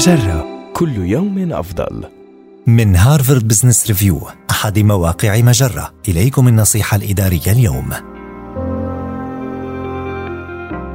مجرة كل يوم أفضل. من هارفارد بزنس ريفيو أحد مواقع مجرة. إليكم النصيحة الإدارية اليوم.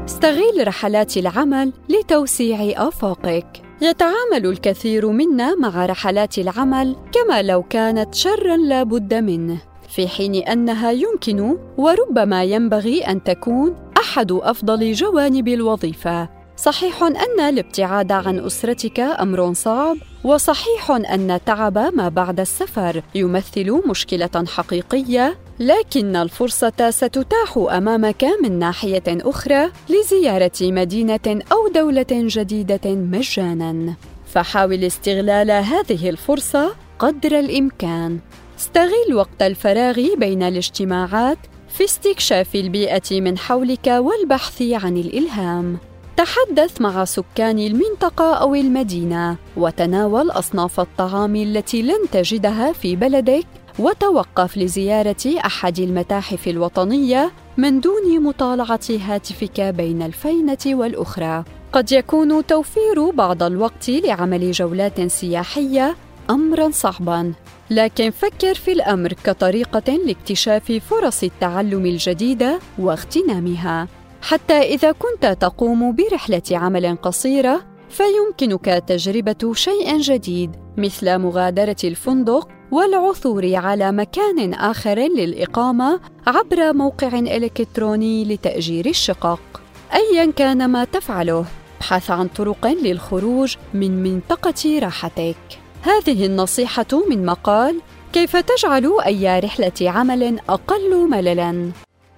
استغل رحلات العمل لتوسيع آفاقك. يتعامل الكثير منا مع رحلات العمل كما لو كانت شرا لا بد منه في حين أنها يمكن وربما ينبغي أن تكون أحد أفضل جوانب الوظيفة. صحيح أن الابتعاد عن أسرتك أمر صعب وصحيح أن تعب ما بعد السفر يمثل مشكلة حقيقية لكن الفرصة ستتاح أمامك من ناحية أخرى لزيارة مدينة أو دولة جديدة مجانا. فحاول استغلال هذه الفرصة قدر الإمكان. استغل وقت الفراغ بين الاجتماعات في استكشاف البيئة من حولك والبحث عن الإلهام. تحدث مع سكان المنطقة أو المدينة وتناول أصناف الطعام التي لن تجدها في بلدك وتوقف لزيارة أحد المتاحف الوطنية من دون مطالعة هاتفك بين الفينة والأخرى. قد يكون توفير بعض الوقت لعمل جولات سياحية أمرا صعبا، لكن فكر في الأمر كطريقة لاكتشاف فرص التعلم الجديدة واغتنامها. حتى إذا كنت تقوم برحلة عمل قصيرة فيمكنك تجربة شيء جديد مثل مغادرة الفندق والعثور على مكان آخر للإقامة عبر موقع إلكتروني لتأجير الشقق. أيا كان ما تفعله، ابحث عن طرق للخروج من منطقة راحتك. هذه النصيحة من مقال كيف تجعل أي رحلة عمل أقل مللاً